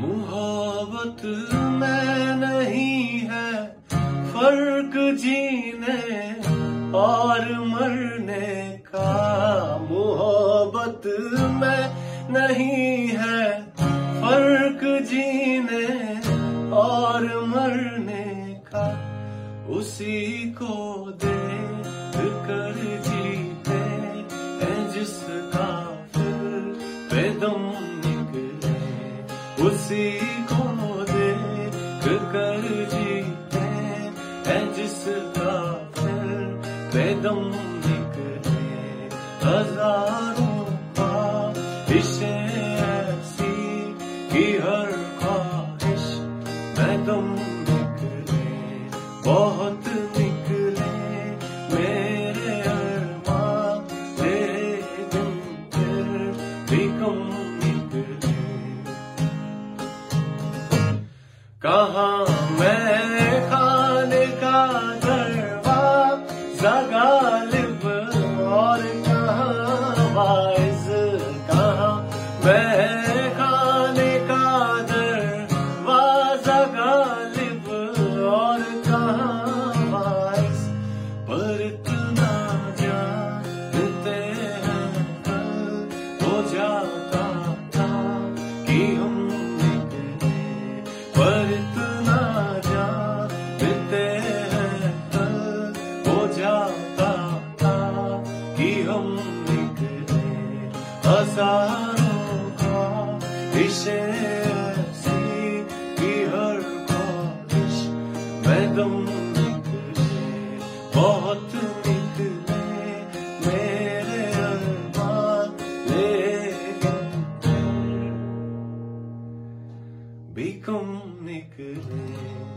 मोहब्बत में नहीं है फ़र्क जीने और मरने का। मोहब्बत में नहीं है फ़र्क जीने और मरने का। उसी को देख कर जीते हैं जिसका फिर बेदम उसी को देख कर जीते हैं जिसका फिर बेदम निकले। हज़ारों ख्वाहिशें ऐसी कि हर ख्वाहिश बेदम निकले। बहुत निकले मेरे अरमां तेरे कहाँ मैं खाने का दरवाज़ा गालिब और कहाँ वाइज, कहाँ मैं खाने का दरवाज़ा गालिब और कहाँ वाइज, पर इतना जानते हैं हो जाता था कि हम ही हम निकले हज़ारों का की हर बारिश मैं दम बहुत निकले मेरे ले भी निकले।